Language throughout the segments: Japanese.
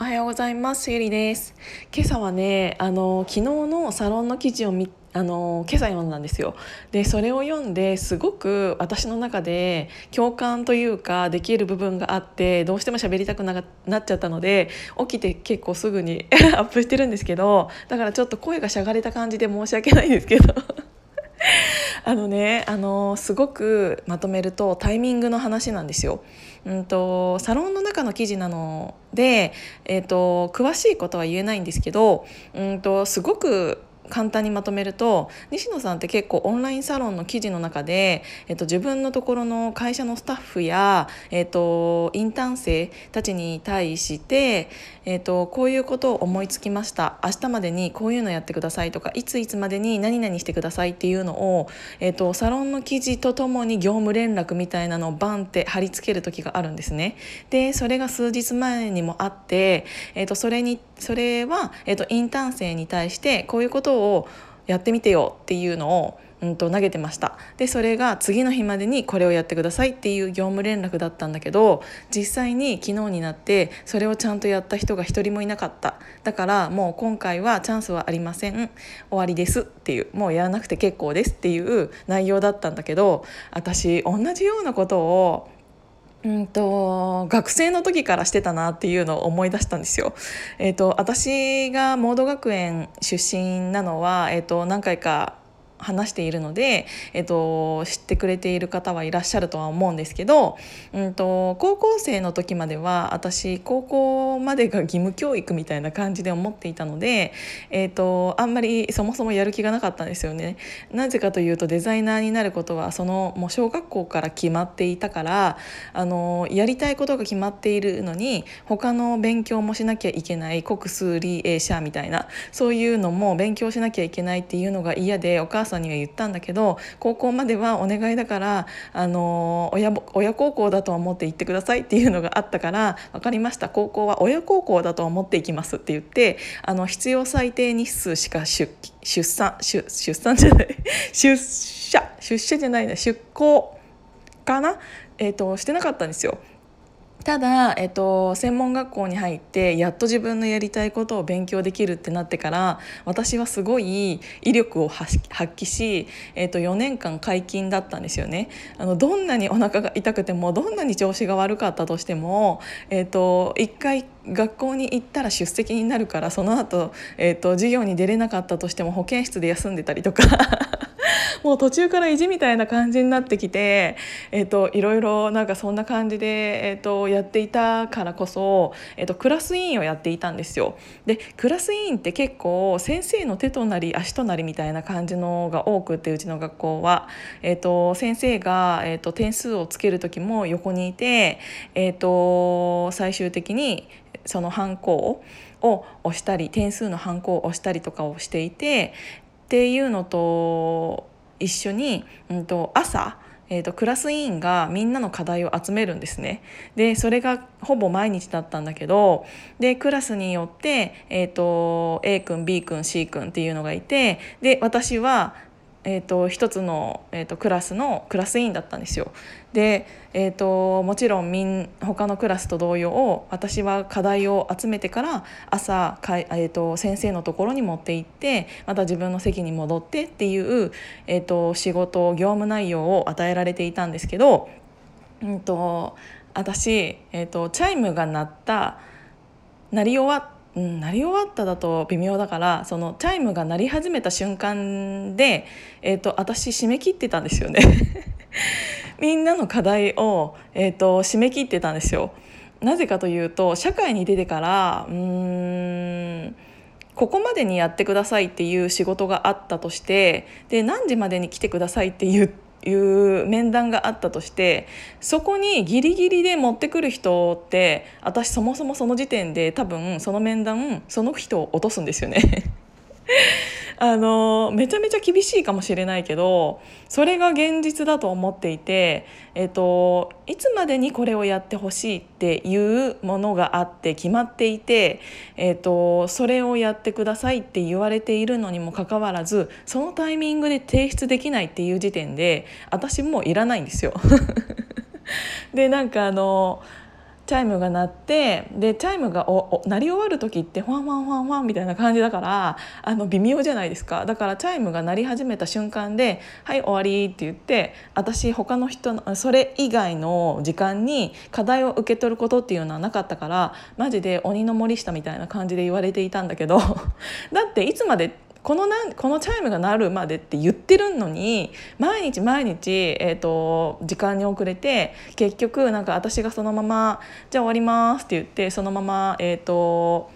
おはようございます。ゆりです。今朝はねあの昨日のサロンの記事を見あの今朝読んだんですよ。でそれを読んですごく私の中で共感というかできる部分があってどうしても喋りたくななっちゃったので起きて結構すぐに アップしてるんですけどだからちょっと声がしゃがれた感じで申し訳ないんですけど。あのねあのすごくまとめるとタイミングの話なんですよ。うんと、サロンの中の記事なので、えーと、詳しいことは言えないんですけど、うんとすごく簡単にまとめると西野さんって結構オンラインサロンの記事の中で、えっと、自分のところの会社のスタッフや、えっと、インターン生たちに対して、えっと、こういうことを思いつきました明日までにこういうのやってくださいとかいついつまでに何々してくださいっていうのを、えっと、サロンの記事とともに業務連絡みたいなのをバンって貼り付ける時があるんですね。でそれが数日前にもあって、えっと、それにそれは、えっと、インターン生に対してこういうことををやってみてよっていうのをうんと投げてました。でそれが次の日までにこれをやってくださいっていう業務連絡だったんだけど実際に昨日になってそれをちゃんとやった人が一人もいなかった。だからもう今回はチャンスはありません。終わりですっていう。もうやらなくて結構ですっていう内容だったんだけど私同じようなことをうんと学生の時からしてたなっていうのを思い出したんですよ。えーと、私がモード学園出身なのは、えーと何回か話しているので、えっと、知ってくれている方はいらっしゃるとは思うんですけど、うんと、高校生の時までは私高校までが義務教育みたいな感じで思っていたので、えっと、あんまりそもそもやる気がなかったんですよね。なぜかというとデザイナーになることはそのもう小学校から決まっていたからあのやりたいことが決まっているのに他の勉強もしなきゃいけない国数理英社みたいなそういうのも勉強しなきゃいけないっていうのが嫌でお母さんには言ったんだけど高校まではお願いだからあの親親孝行だと思って行ってくださいっていうのがあったから分かりました。高校は親孝行だと思って行きますって言ってあの必要最低日数しか出出産出出産じゃない。出社。出社じゃないな。出向かな、えーとしてなかったんですよ。ただ、えっと、専門学校に入ってやっと自分のやりたいことを勉強できるってなってから私はすごい威力を発揮し、えっと、4年間解禁だったんですよね。あのどんなにお腹が痛くてもどんなに調子が悪かったとしても、えっと、一回学校に行ったら出席になるからその後、えっと授業に出れなかったとしても保健室で休んでたりとか。もう途中から意地みたいな感じになってきて、えーと、いろいろなんかそんな感じで、えーと、やっていたからこそ、えーと、クラス委員をやっていたんですよ。でクラス委員って結構先生の手となり足となりみたいな感じのが多くってうちの学校は、えー、と先生が、えー、と点数をつける時も横にいて、えー、と最終的にそのハンコを押したり点数のハンコを押したりとかをしていてっていうのと一緒に、うんと、朝えーと、クラス委員がみんなの課題を集めるんですね。でそれがほぼ毎日だったんだけどでクラスによって、えーと A 君 B 君 C 君っていうのがいてで私はえーと、一つの、えーと、クラスのクラス委員だったんですよ。で、えーと、もちろんみん他のクラスと同様私は課題を集めてから朝か、えー、と先生のところに持って行ってまた自分の席に戻ってっていう、えー、と仕事業務内容を与えられていたんですけど、うんと、私、えー、とチャイムが鳴った鳴り終わってうん、鳴り終わっただと微妙だからそのチャイムが鳴り始めた瞬間で、えーと、私締め切ってたんですよね みんなの課題を、えーと、締め切ってたんですよ。なぜかというと社会に出てからうーんここまでにやってくださいっていう仕事があったとしてで何時までに来てくださいって言っていう面談があったとしてそこにギリギリで持ってくる人って私そもそもその時点で多分その面談その人を落とすんですよね。あのめちゃめちゃ厳しいかもしれないけどそれが現実だと思っていて、えっと、いつまでにこれをやってほしいっていうものがあって決まっていて、えっと、それをやってくださいって言われているのにもかかわらずそのタイミングで提出できないっていう時点で私もういらないんですよ。でなんかあのチャイムが鳴ってでチャイムがお鳴り終わる時ってファンファンファンファンみたいな感じだからあの微妙じゃないですか。だからチャイムが鳴り始めた瞬間で「はい終わり」って言って私他の人のそれ以外の時間に課題を受け取ることっていうのはなかったからマジで鬼の森下みたいな感じで言われていたんだけど だっていつまでこのなんこのチャイムが鳴るまでって言ってるのに毎日毎日、えーと、時間に遅れて結局なんか私がそのまま「じゃあ終わります」って言ってそのまま、えーと、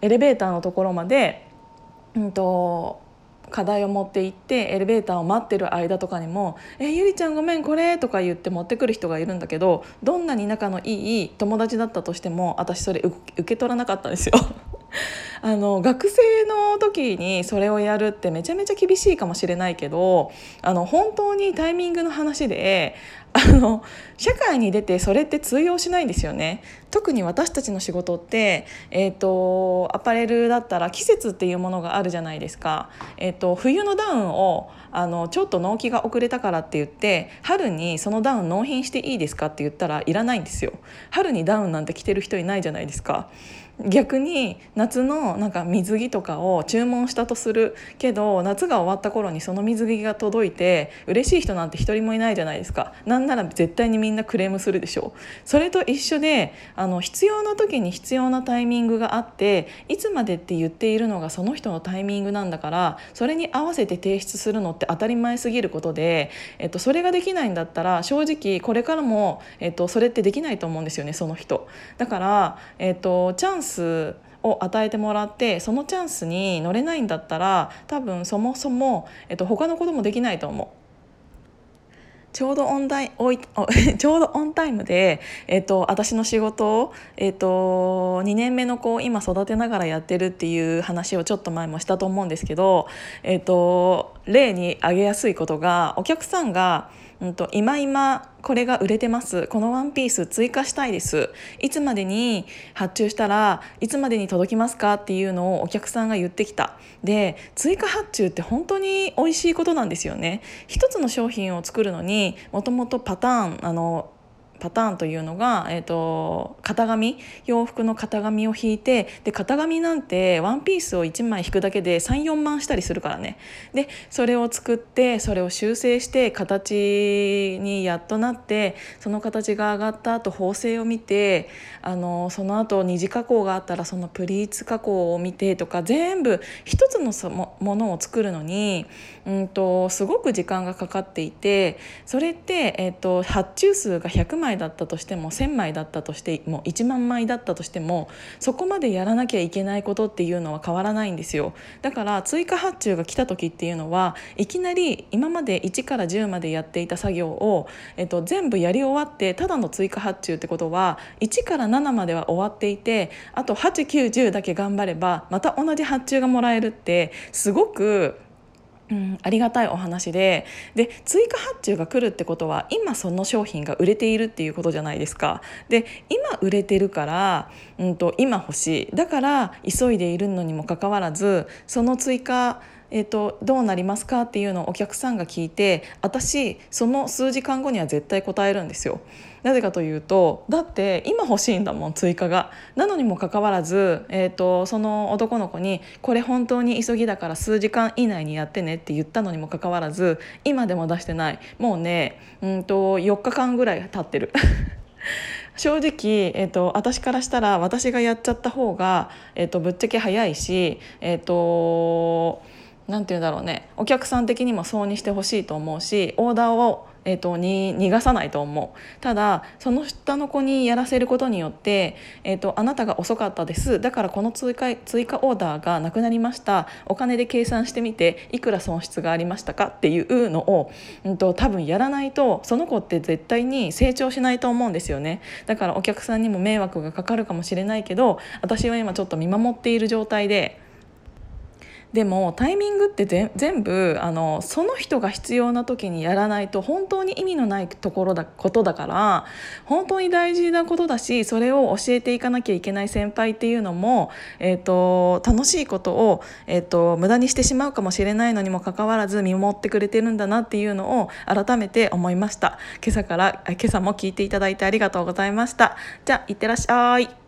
エレベーターのところまで、うんと、課題を持って行ってエレベーターを待ってる間とかにも「えゆりちゃんごめんこれ」とか言って持ってくる人がいるんだけどどんなに仲のいい友達だったとしても私それ受け取らなかったんですよ。あの学生の時にそれをやるってめちゃめちゃ厳しいかもしれないけどあの本当にタイミングの話であの社会に出てそれって通用しないんですよね。特に私たちの仕事って、えーと、アパレルだったら季節っていうものがあるじゃないですか、えーと、冬のダウンをあのちょっと納期が遅れたからって言って春にそのダウン納品していいですかって言ったらいらないんですよ。春にダウンなんて着てる人いないじゃないですか。逆に夏のなんか水着とかを注文したとするけど夏が終わった頃にその水着が届いて嬉しい人なんて一人もいないじゃないですか。なんなら絶対にみんなクレームするでしょうそれと一緒であの必要な時に必要なタイミングがあっていつまでって言っているのがその人のタイミングなんだからそれに合わせて提出するのって当たり前すぎることで、えっと、それができないんだったら正直これからも、えっと、それってできないと思うんですよねその人。だから、えっと、チャンスを与えてもらってそのチャンスに乗れないんだったら多分そもそも、えっと、他のこともできないと思う。ちょうどオンタイおい ちょうどオンタイムで、えっと、私の仕事を、えっと、2年目の子を今育てながらやってるっていう話をちょっと前もしたと思うんですけど、えっと、例に挙げやすいことがお客さんがうんと、今今これが売れてます。このワンピース追加したいです。いつまでに発注したらいつまでに届きますか？っていうのをお客さんが言ってきた。で追加発注って本当に美味しいことなんですよね。一つの商品を作るのにもともとパターンあのパターンというのが、えーと、型紙洋服の型紙を引いてで型紙なんてワンピースを1枚引くだけで34万したりするからね。でそれを作ってそれを修正して形にやっとなってその形が上がった後縫製を見てあのその後二次加工があったらそのプリーツ加工を見てとか全部一つのものを作るのに、うんと、すごく時間がかかっていてそれって、えーと発注数が100枚枚だったとしても1,000枚だったとしても1万枚だったとしてもそこまでやらなきゃいけないことっていうのは変わらないんですよ。だから追加発注が来た時っていうのはいきなり今まで1から10までやっていた作業を、えっと、全部やり終わってただの追加発注ってことは1から7までは終わっていてあと8910だけ頑張ればまた同じ発注がもらえるってすごくうん、ありがたいお話でで追加発注が来るってことは今その商品が売れているっていうことじゃないですか。で今売れてるから、うんと、今欲しいだから急いでいるのにもかかわらずその追加えーと、どうなりますかっていうのをお客さんが聞いて私その数時間後には絶対答えるんですよ。なぜかというとだって今欲しいんだもん追加が。なのにもかかわらず、えーと、その男の子に「これ本当に急ぎだから数時間以内にやってね」って言ったのにもかかわらず今でも出してないもうねうんと4日間ぐらい経ってる。正直、えーと、私からしたら私がやっちゃった方が、えーと、ぶっちゃけ早いし、えーと何て言うんだろうねお客さん的にもそうにしてほしいと思うしオーダーをえーと、に逃がさないと思う。ただその下の子にやらせることによって、えーと、あなたが遅かったです。だからこの追加追加オーダーがなくなりました。お金で計算してみていくら損失がありましたか？っていうのを、うんと、多分やらないとその子って絶対に成長しないと思うんですよね。だからお客さんにも迷惑がかかるかもしれないけど私は今ちょっと見守っている状態で。でもタイミングって全部あのその人が必要な時にやらないと本当に意味のないところだことだから本当に大事なことだしそれを教えていかなきゃいけない先輩っていうのも、えーと、楽しいことを、えーと、無駄にしてしまうかもしれないのにもかかわらず見守ってくれてるんだなっていうのを改めて思いました。今朝から今朝も聞いていただいてありがとうございました。じゃあいってらっしゃい。